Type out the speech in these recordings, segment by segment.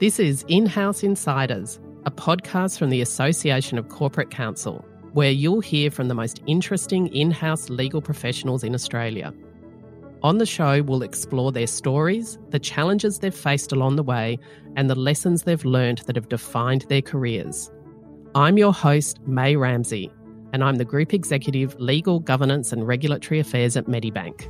This is In House Insiders, a podcast from the Association of Corporate Counsel, where you'll hear from the most interesting in house legal professionals in Australia. On the show, we'll explore their stories, the challenges they've faced along the way, and the lessons they've learned that have defined their careers. I'm your host, Mei Ramsay, and I'm the Group Executive Legal, Governance and Regulatory Affairs at Medibank.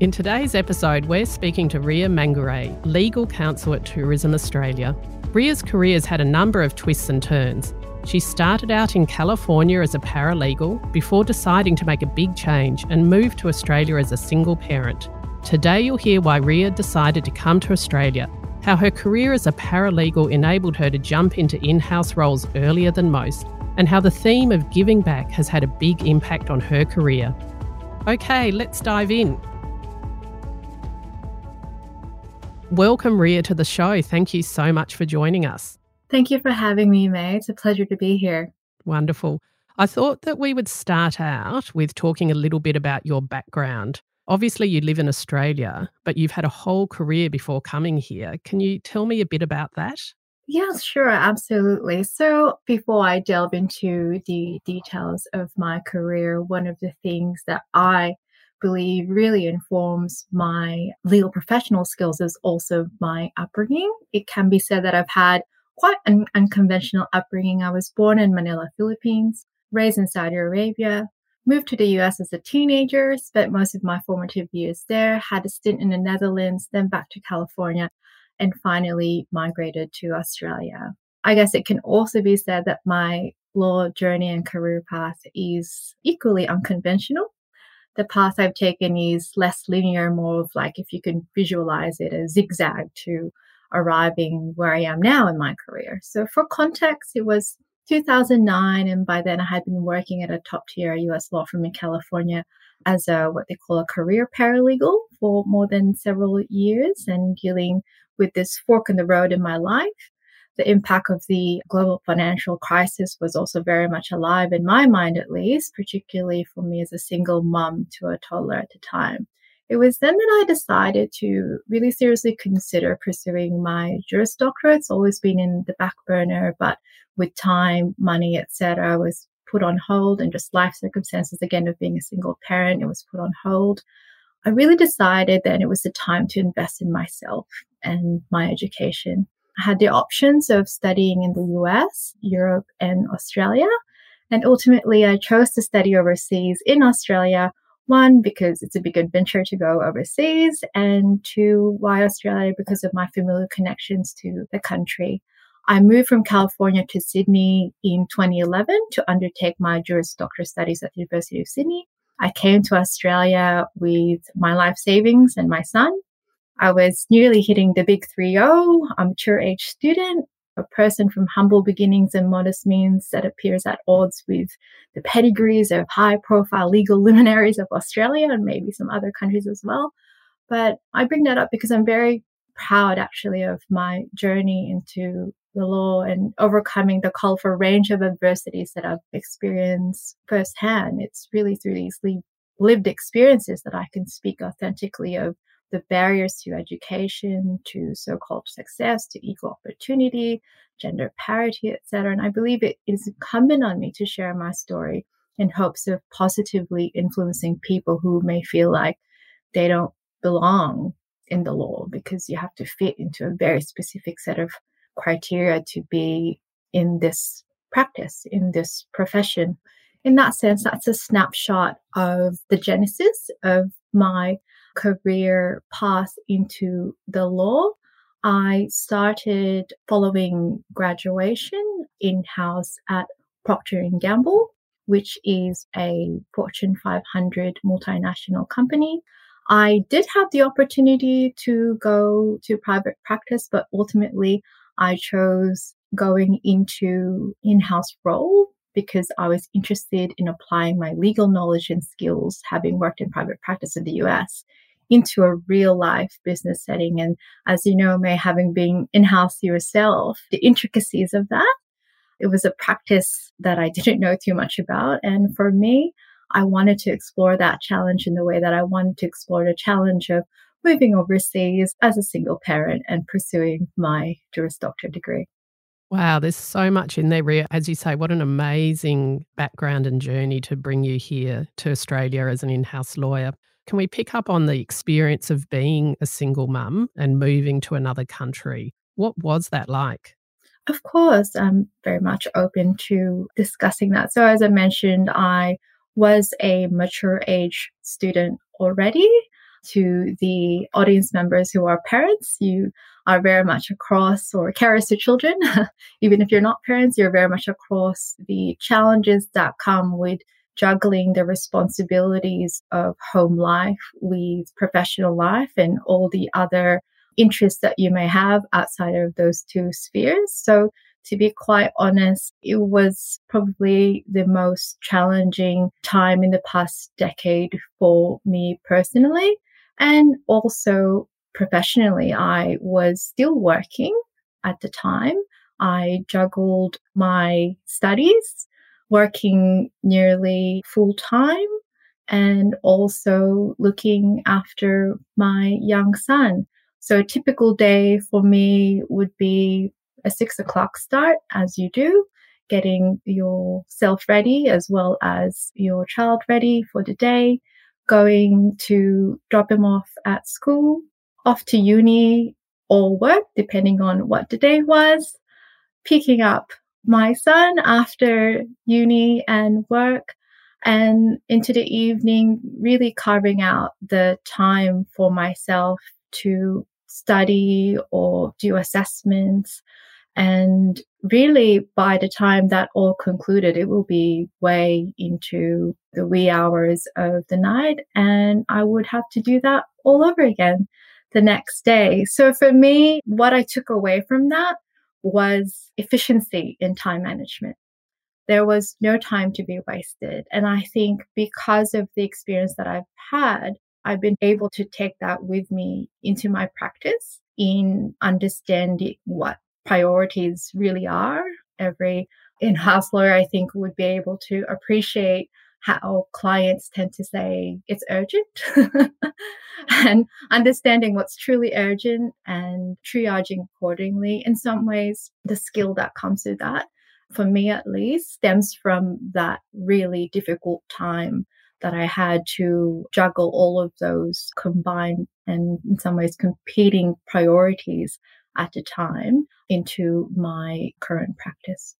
In today's episode, we're speaking to Ria Mangure, Legal Counsel at Tourism Australia. Ria's career has had a number of twists and turns, she started out in California as a paralegal before deciding to make a big change and move to Australia as a single parent. Today, you'll hear why Ria decided to come to Australia, how her career as a paralegal enabled her to jump into in house roles earlier than most, and how the theme of giving back has had a big impact on her career. Okay, let's dive in. Welcome, Ria, to the show. Thank you so much for joining us. Thank you for having me, Mei. It's a pleasure to be here. Wonderful. I thought that we would start out with talking a little bit about your background. Obviously, you live in Australia, but you've had a whole career before coming here. Can you tell me a bit about that? Yeah, sure, absolutely. So, before I delve into the details of my career, one of the things that I believe really informs my legal professional skills is also my upbringing. It can be said that I've had quite an unconventional upbringing. I was born in Manila, Philippines, raised in Saudi Arabia, moved to the US as a teenager, spent most of my formative years there, had a stint in the Netherlands, then back to California, and finally migrated to Australia. I guess it can also be said that my law journey and career path is equally unconventional. The path I've taken is less linear, more of like if you can visualize it, a zigzag to arriving where I am now in my career. So for context, it was 2009, and by then I had been working at a top tier US law firm in California as a what they call a career paralegal for more than several years and dealing with this fork in the road in my life. The impact of the global financial crisis was also very much alive in my mind, at least, particularly for me as a single mom to a toddler at the time. It was then that I decided to really seriously consider pursuing my Juris Doctorate. It's always been in the back burner, but with time, money, etc., I was put on hold, and just life circumstances again of being a single parent, it was put on hold. I really decided that it was the time to invest in myself and my education. Had the options of studying in the US, Europe, and Australia. And ultimately, I chose to study overseas in Australia one, because it's a big adventure to go overseas, and two, why Australia? Because of my familiar connections to the country. I moved from California to Sydney in 2011 to undertake my Juris Doctor studies at the University of Sydney. I came to Australia with my life savings and my son. I was nearly hitting the big 3 0. I'm a mature age student a person from humble beginnings and modest means that appears at odds with the pedigrees of high profile legal luminaries of Australia and maybe some other countries as well. But I bring that up because I'm very proud actually of my journey into the law and overcoming the colorful range of adversities that I've experienced firsthand. It's really through these lived experiences that I can speak authentically of the barriers to education, to so-called success, to equal opportunity, gender parity, etc. And I believe it is incumbent on me to share my story in hopes of positively influencing people who may feel like they don't belong in the law because you have to fit into a very specific set of criteria to be in this practice, in this profession. In that sense, that's a snapshot of the genesis of my career path into the law, I started following graduation in-house at Procter & Gamble, which is a Fortune 500 multinational company. I did have the opportunity to go to private practice, but ultimately I chose going into in-house role because I was interested in applying my legal knowledge and skills, having worked in private practice in the US, into a real life business setting. And as you know, Mei, having been in house yourself, the intricacies of that, it was a practice that I didn't know too much about. And for me, I wanted to explore that challenge in the way that I wanted to explore the challenge of moving overseas as a single parent and pursuing my Juris Doctor degree. Wow, there's so much in there, Ria. As you say, what an amazing background and journey to bring you here to Australia as an in house lawyer. Can we pick up on the experience of being a single mum and moving to another country? What was that like? Of course, I'm very much open to discussing that. So, as I mentioned, I was a mature age student already. To the audience members who are parents, you are very much across or carers to children. Even if you're not parents, you're very much across the challenges that come with juggling the responsibilities of home life with professional life and all the other interests that you may have outside of those two spheres. So to be quite honest, it was probably the most challenging time in the past decade for me personally. And also professionally, I was still working at the time. I juggled my studies, working nearly full time, and also looking after my young son. So a typical day for me would be a six o'clock start, as you do, getting yourself ready as well as your child ready for the day, going to drop him off at school, off to uni or work, depending on what the day was, picking up my son after uni and work, and into the evening, really carving out the time for myself to study or do assessments. And really, by the time that all concluded, it will be way into the wee hours of the night. And I would have to do that all over again the next day. So for me, what I took away from that was efficiency in time management. There was no time to be wasted. And I think because of the experience that I've had, I've been able to take that with me into my practice in understanding what priorities really are. Every in house lawyer, I think, would be able to appreciate how clients tend to say it's urgent and understanding what's truly urgent and triaging accordingly. In some ways, the skill that comes with that, for me at least, stems from that really difficult time that I had to juggle all of those combined and in some ways competing priorities at a time into my current practice.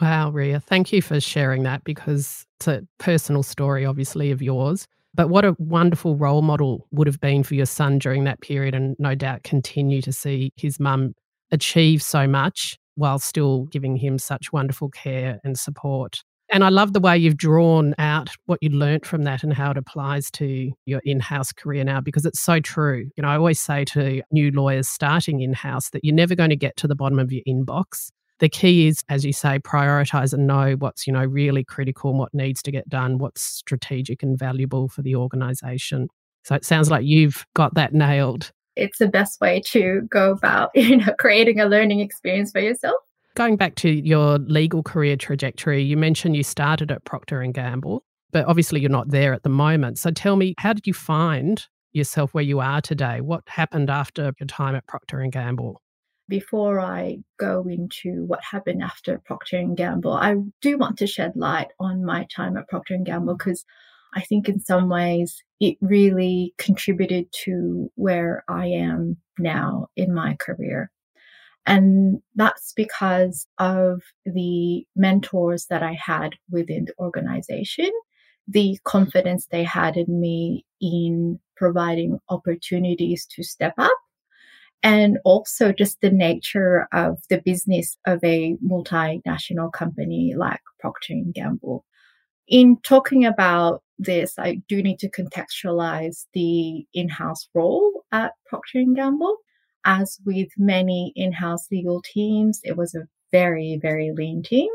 Wow, Ria, thank you for sharing that because it's a personal story, obviously, of yours. But what a wonderful role model would have been for your son during that period, and no doubt continue to see his mum achieve so much while still giving him such wonderful care and support. And I love the way you've drawn out what you learnt from that and how it applies to your in house career now, because it's so true. You know, I always say to new lawyers starting in house that you're never going to get to the bottom of your inbox. The key is, as you say, prioritize and know what's, you know, really critical and what needs to get done, what's strategic and valuable for the organization. So it sounds like you've got that nailed. It's the best way to go about, you know, creating a learning experience for yourself. Going back to your legal career trajectory, you mentioned you started at Procter and Gamble, but obviously you're not there at the moment. So tell me, how did you find yourself where you are today? What happened after your time at Procter and Gamble? Before I go into what happened after Procter and Gamble, I do want to shed light on my time at Procter and Gamble because I think in some ways it really contributed to where I am now in my career. And that's because of the mentors that I had within the organization, the confidence they had in me in providing opportunities to step up, and also just the nature of the business of a multinational company like Procter and Gamble. In talking about this, I do need to contextualize the in-house role at Procter and Gamble as with many in house legal teams, it was a very, very lean team.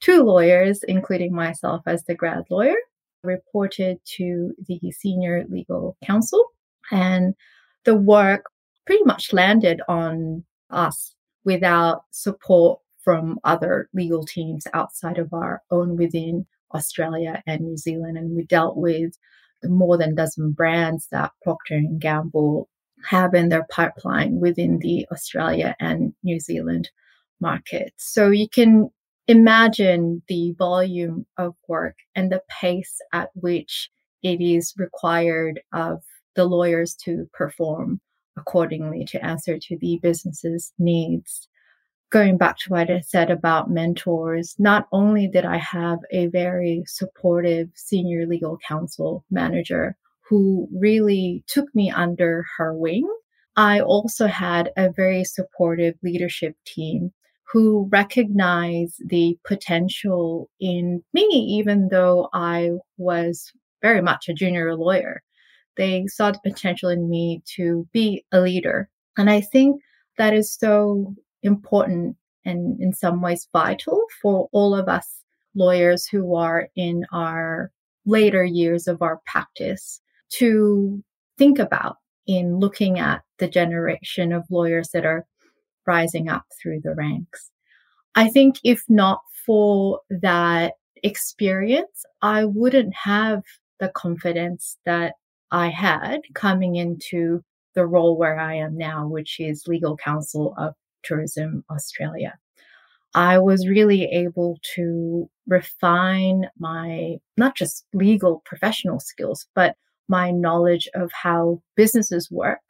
Two lawyers, including myself as the grad lawyer, reported to the senior legal counsel, and the work pretty much landed on us without support from other legal teams outside of our own within Australia and New Zealand. And we dealt with more than dozen brands that Procter and Gamble have in their pipeline within the Australia and New Zealand market. So you can imagine the volume of work and the pace at which it is required of the lawyers to perform accordingly to answer to the business's needs. Going back to what I said about mentors, not only did I have a very supportive senior legal counsel manager who really took me under her wing, I also had a very supportive leadership team who recognized the potential in me, even though I was very much a junior lawyer. They saw the potential in me to be a leader. And I think that is so important and in some ways vital for all of us lawyers who are in our later years of our practice to think about in looking at the generation of lawyers that are rising up through the ranks. I think if not for that experience, I wouldn't have the confidence that I had coming into the role where I am now, which is legal counsel of Tourism Australia. I was really able to refine my not just legal professional skills, but my knowledge of how businesses work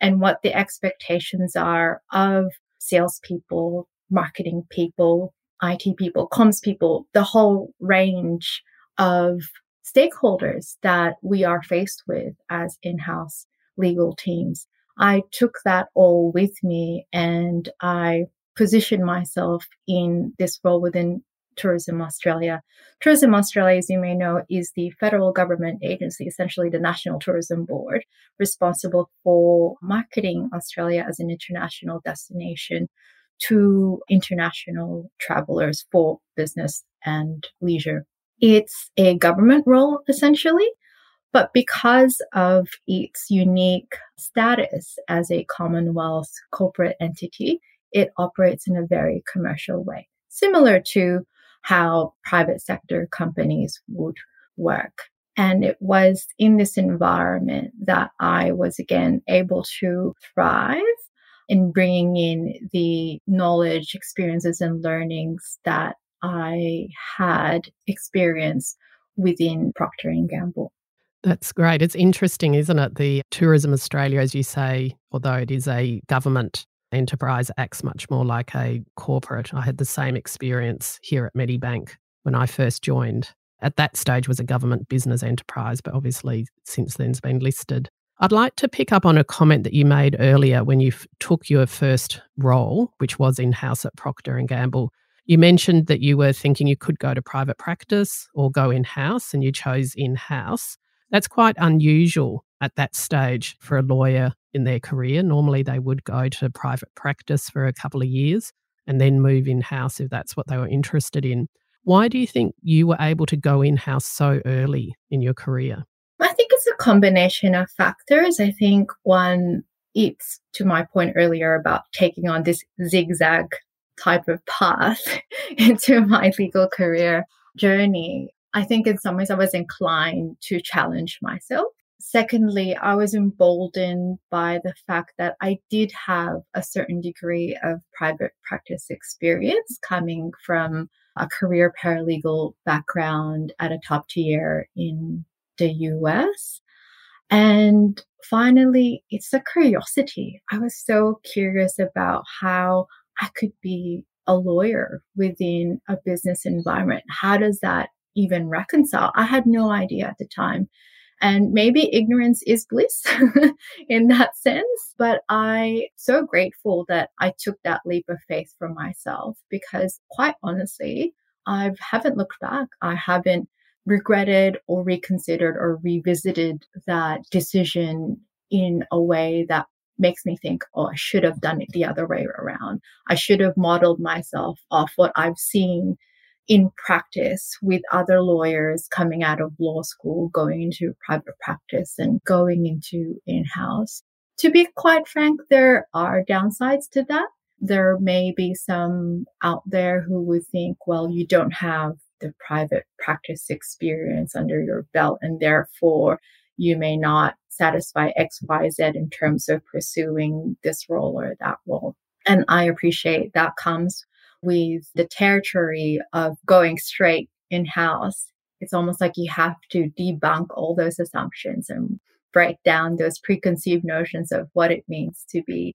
and what the expectations are of salespeople, marketing people, IT people, comms people, the whole range of stakeholders that we are faced with as in-house legal teams. I took that all with me and I positioned myself in this role within Tourism Australia. Tourism Australia, as you may know, is the federal government agency, essentially the National Tourism Board, responsible for marketing Australia as an international destination to international travelers for business and leisure. It's a government role, essentially, but because of its unique status as a Commonwealth corporate entity, it operates in a very commercial way, similar to how private sector companies would work. And it was in this environment that I was again able to thrive in bringing in the knowledge, experiences, and learnings that I had experience within Procter and Gamble. That's great. It's interesting, isn't it? The Tourism Australia, as you say, although it is a government enterprise, acts much more like a corporate. I had the same experience here at Medibank when I first joined. At that stage was a government business enterprise, but obviously since then has been listed. I'd like to pick up on a comment that you made earlier when you f- took your first role, which was in house at Procter and Gamble. You mentioned that you were thinking you could go to private practice or go in house, and you chose in house. That's quite unusual at that stage for a lawyer in their career. Normally, they would go to private practice for a couple of years and then move in house if that's what they were interested in. Why do you think you were able to go in house so early in your career? I think it's a combination of factors. I think one, it's to my point earlier about taking on this zigzag type of path into my legal career journey. I think in some ways I was inclined to challenge myself. Secondly, I was emboldened by the fact that I did have a certain degree of private practice experience coming from a career paralegal background at a top tier in the US. And finally, it's a curiosity. I was so curious about how I could be a lawyer within a business environment. How does that even reconcile? I had no idea at the time. And maybe ignorance is bliss in that sense. But I so grateful that I took that leap of faith for myself because quite honestly, I haven't looked back. I haven't regretted or reconsidered or revisited that decision in a way that makes me think, oh, I should have done it the other way around. I should have modeled myself off what I've seen in practice with other lawyers coming out of law school, going into private practice and going into in house. To be quite frank, there are downsides to that. There may be some out there who would think, well, you don't have the private practice experience under your belt and therefore you may not satisfy XYZ in terms of pursuing this role or that role. And I appreciate that comes with the territory of going straight in house. It's almost like you have to debunk all those assumptions and break down those preconceived notions of what it means to be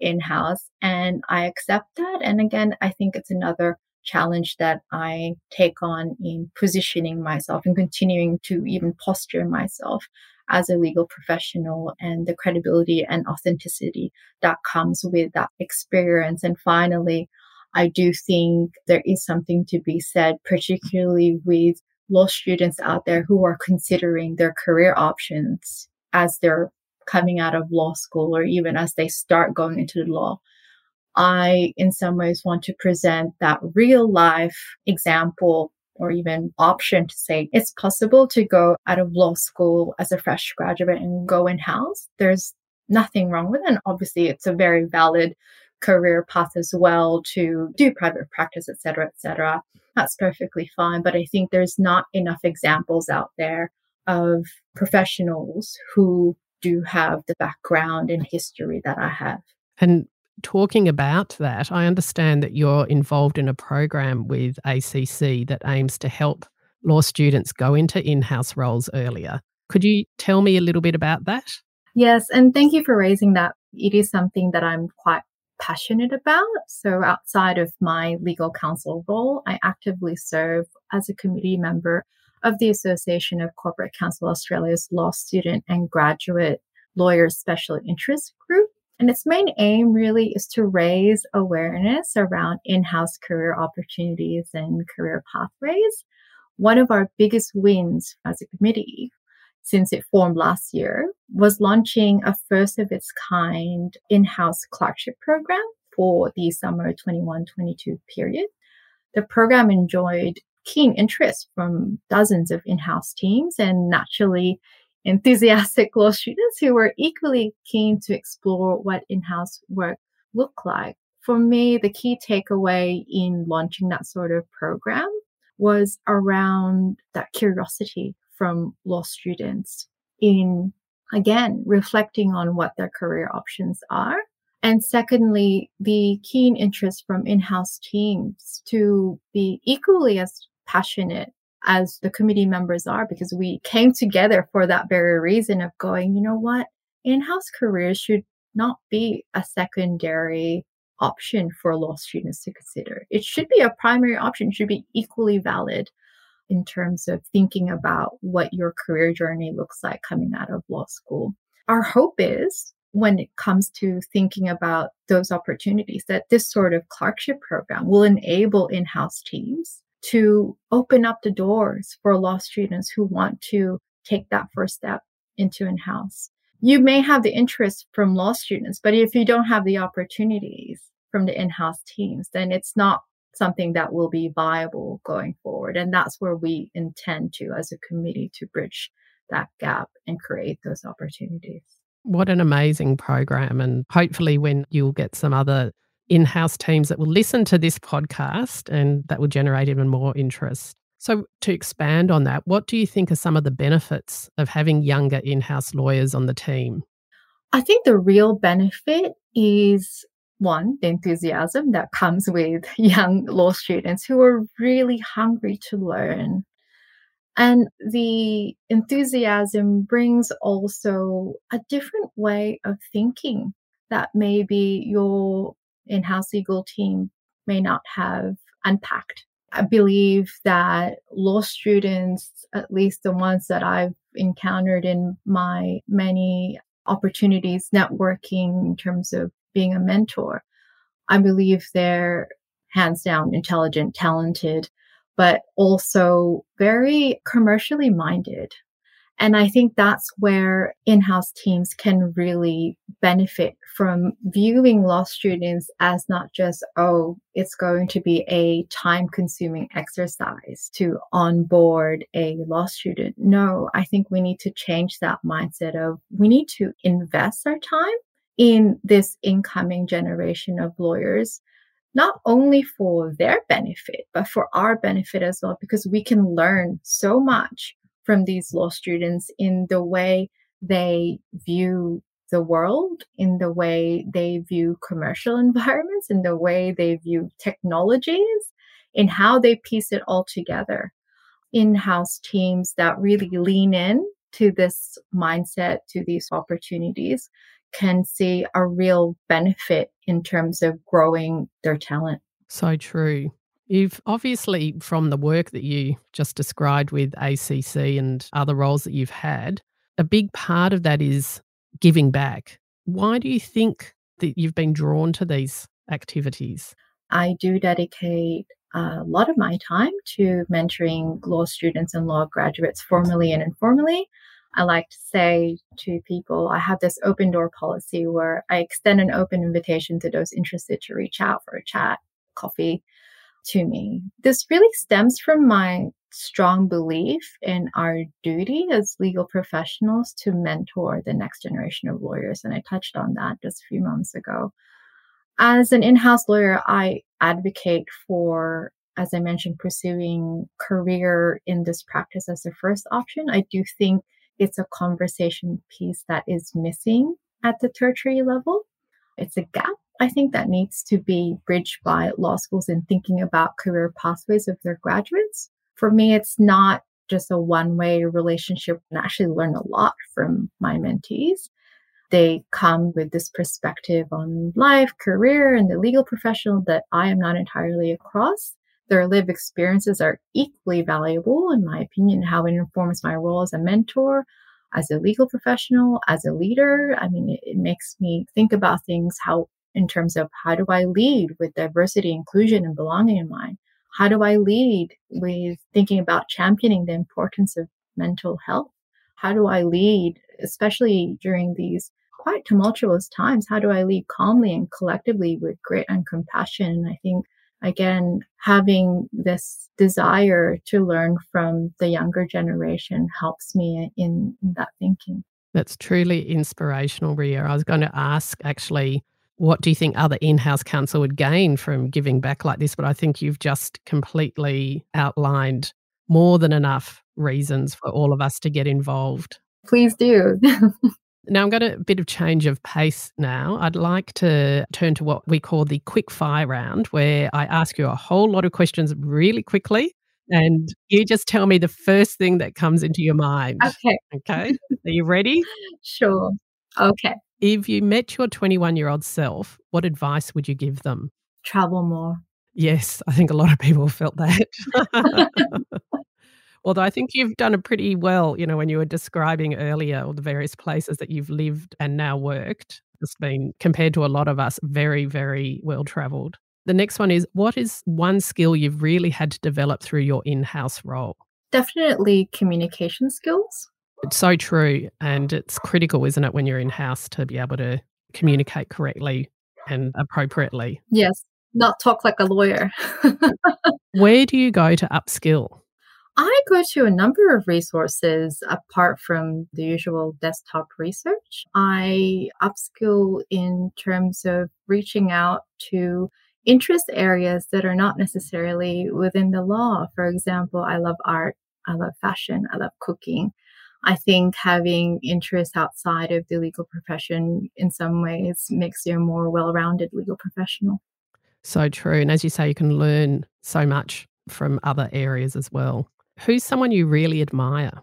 in house. And I accept that. And again, I think it's another challenge that I take on in positioning myself and continuing to even posture myself as a legal professional and the credibility and authenticity that comes with that experience. And finally, I do think there is something to be said, particularly with law students out there who are considering their career options as they're coming out of law school or even as they start going into the law. I, in some ways, want to present that real life example or even option to say it's possible to go out of law school as a fresh graduate and go in house. There's nothing wrong with it. And obviously, it's a very valid career path as well to do private practice, et cetera, et cetera. That's perfectly fine. But I think there's not enough examples out there of professionals who do have the background and history that I have. And talking about that, I understand that you're involved in a program with ACC that aims to help law students go into in house roles earlier. Could you tell me a little bit about that? Yes, and thank you for raising that. It is something that I'm quite passionate about. So, outside of my legal counsel role, I actively serve as a committee member of the Association of Corporate Counsel Australia's Law Student and Graduate Lawyers Special Interest Group. And its main aim really is to raise awareness around in house career opportunities and career pathways. One of our biggest wins as a committee since it formed last year was launching a first of its kind in house clerkship program for the summer 21 22 period. The program enjoyed keen interest from dozens of in house teams and naturally enthusiastic law students who were equally keen to explore what in-house work looked like. For me, the key takeaway in launching that sort of program was around that curiosity from law students in, again, reflecting on what their career options are. And secondly, the keen interest from in-house teams to be equally as passionate as the committee members are because we came together for that very reason of going, you know what? In-house careers should not be a secondary option for law students to consider. It should be a primary option, it should be equally valid in terms of thinking about what your career journey looks like coming out of law school. Our hope is when it comes to thinking about those opportunities that this sort of clerkship program will enable in-house teams to open up the doors for law students who want to take that first step into in house. You may have the interest from law students, but if you don't have the opportunities from the in house teams, then it's not something that will be viable going forward. And that's where we intend to, as a committee, to bridge that gap and create those opportunities. What an amazing program. And hopefully, when you'll get some other in house teams that will listen to this podcast and that will generate even more interest. So, to expand on that, what do you think are some of the benefits of having younger in house lawyers on the team? I think the real benefit is one, the enthusiasm that comes with young law students who are really hungry to learn. And the enthusiasm brings also a different way of thinking that maybe your in-house legal team may not have unpacked. I believe that law students, at least the ones that I've encountered in my many opportunities networking in terms of being a mentor, I believe they're hands down intelligent, talented, but also very commercially minded. And I think that's where in-house teams can really benefit from viewing law students as not just, oh, it's going to be a time consuming exercise to onboard a law student. No, I think we need to change that mindset of we need to invest our time in this incoming generation of lawyers not only for their benefit, but for our benefit as well, because we can learn so much from these law students in the way they view the world, in the way they view commercial environments, in the way they view technologies, in how they piece it all together. In house teams that really lean in to this mindset, to these opportunities, can see a real benefit in terms of growing their talent. So true. You've obviously, from the work that you just described with ACC and other roles that you've had, a big part of that is giving back. Why do you think that you've been drawn to these activities? I do dedicate a lot of my time to mentoring law students and law graduates formally and informally. I like to say to people, I have this open door policy where I extend an open invitation to those interested to reach out for a chat, coffee to me. This really stems from my strong belief in our duty as legal professionals to mentor the next generation of lawyers. And I touched on that just a few months ago. As an in house lawyer, I advocate for, as I mentioned, pursuing career in this practice as the first option. I do think it's a conversation piece that is missing at the tertiary level. It's a gap, I think, that needs to be bridged by law schools in thinking about career pathways of their graduates. For me, it's not just a one way relationship and actually learn a lot from my mentees. They come with this perspective on life, career, and the legal professional that I am not entirely across. Their lived experiences are equally valuable, in my opinion, how it informs my role as a mentor, as a legal professional, as a leader. I mean, it, it makes me think about things how, in terms of how do I lead with diversity, inclusion, and belonging in mind? How do I lead with thinking about championing the importance of mental health? How do I lead, especially during these quite tumultuous times? How do I lead calmly and collectively with grit and compassion? And I think again, having this desire to learn from the younger generation helps me in, in that thinking. That's truly inspirational, Ria. I was going to ask actually, what do you think other in house counsel would gain from giving back like this? But I think you've just completely outlined more than enough reasons for all of us to get involved. Please do. Now, I'm going to a bit of change of pace now. I'd like to turn to what we call the quick fire round, where I ask you a whole lot of questions really quickly. And you just tell me the first thing that comes into your mind. Okay. Okay. Are you ready? Sure. Okay. If you met your 21 year old self, what advice would you give them? Travel more. Yes, I think a lot of people felt that. Although I think you've done it pretty well, you know, when you were describing earlier all the various places that you've lived and now worked, it's been compared to a lot of us very, very well traveled. The next one is what is one skill you've really had to develop through your in house role? Definitely communication skills. It's so true. And it's critical, isn't it, when you're in house to be able to communicate correctly and appropriately? Yes, not talk like a lawyer. Where do you go to upskill? I go to a number of resources apart from the usual desktop research. I upskill in terms of reaching out to interest areas that are not necessarily within the law. For example, I love art, I love fashion, I love cooking. I think having interests outside of the legal profession in some ways makes you a more well rounded legal professional. So true. And as you say, you can learn so much from other areas as well. Who's someone you really admire?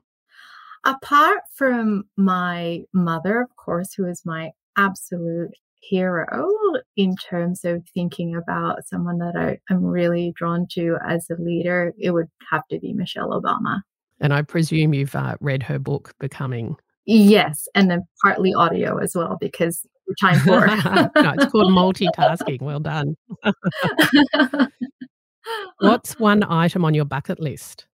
Apart from my mother, of course, who is my absolute hero in terms of thinking about someone that I, am really drawn to as a leader, it would have to be Michelle Obama. And I presume you've uh, read her book, Becoming. Yes, and then partly audio as well because time for. no, it's called multitasking. Well done. What's one item on your bucket list?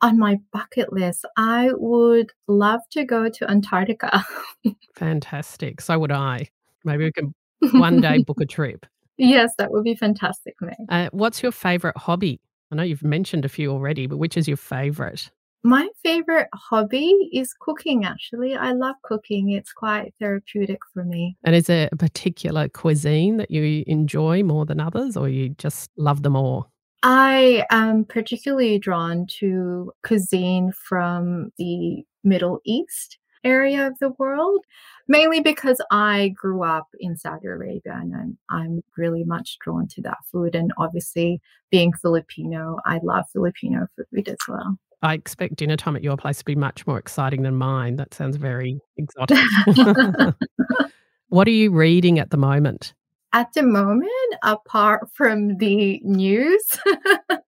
on my bucket list, I would love to go to Antarctica. Fantastic. So would I. Maybe we can one day book a trip. Yes, that would be fantastic, Mei. Uh, what's your favorite hobby? I know you've mentioned a few already, but which is your favorite? My favorite hobby is cooking, actually. I love cooking. It's quite therapeutic for me. And is there a particular cuisine that you enjoy more than others, or you just love them all? I am particularly drawn to cuisine from the Middle East area of the world, mainly because I grew up in Saudi Arabia and I'm, I'm really much drawn to that food. And obviously, being Filipino, I love Filipino food as well. I expect dinner time at your place to be much more exciting than mine. That sounds very exotic. what are you reading at the moment? At the moment, apart from the news,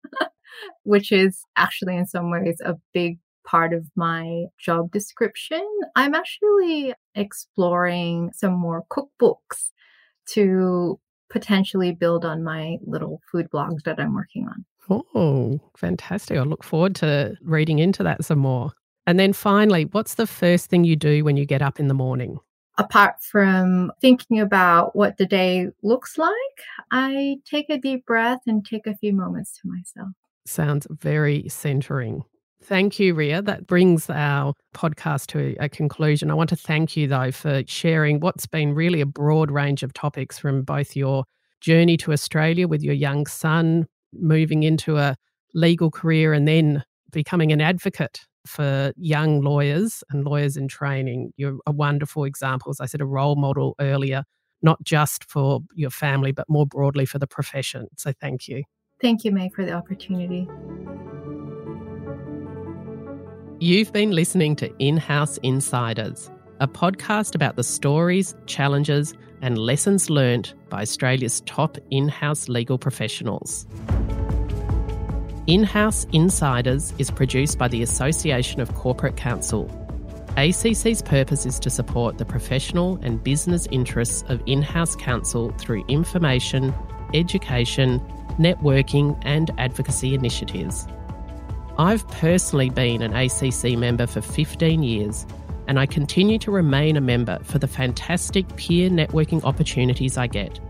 which is actually in some ways a big part of my job description, I'm actually exploring some more cookbooks to potentially build on my little food blogs that I'm working on. Oh, fantastic. I look forward to reading into that some more. And then finally, what's the first thing you do when you get up in the morning? Apart from thinking about what the day looks like, I take a deep breath and take a few moments to myself. Sounds very centering. Thank you, Ria. That brings our podcast to a conclusion. I want to thank you, though, for sharing what's been really a broad range of topics from both your journey to Australia with your young son, moving into a legal career, and then becoming an advocate for young lawyers and lawyers in training. You're a wonderful example, as I said, a role model earlier, not just for your family, but more broadly for the profession. So thank you. Thank you, Mei, for the opportunity. You've been listening to In House Insiders, a podcast about the stories, challenges, and lessons learnt by Australia's top in house legal professionals. In House Insiders is produced by the Association of Corporate Counsel. ACC's purpose is to support the professional and business interests of in house counsel through information, education, networking, and advocacy initiatives. I've personally been an ACC member for 15 years, and I continue to remain a member for the fantastic peer networking opportunities I get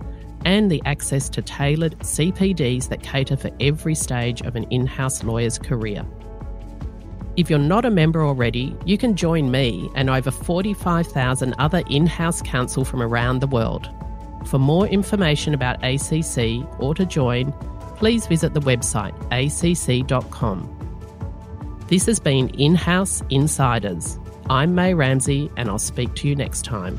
and the access to tailored CPDs that cater for every stage of an in house lawyer's career. If you're not a member already, you can join me and over 45,000 other in house counsel from around the world. For more information about ACC or to join, please visit the website acc.com. This has been In House Insiders. I'm Mei Ramsay, and I'll speak to you next time.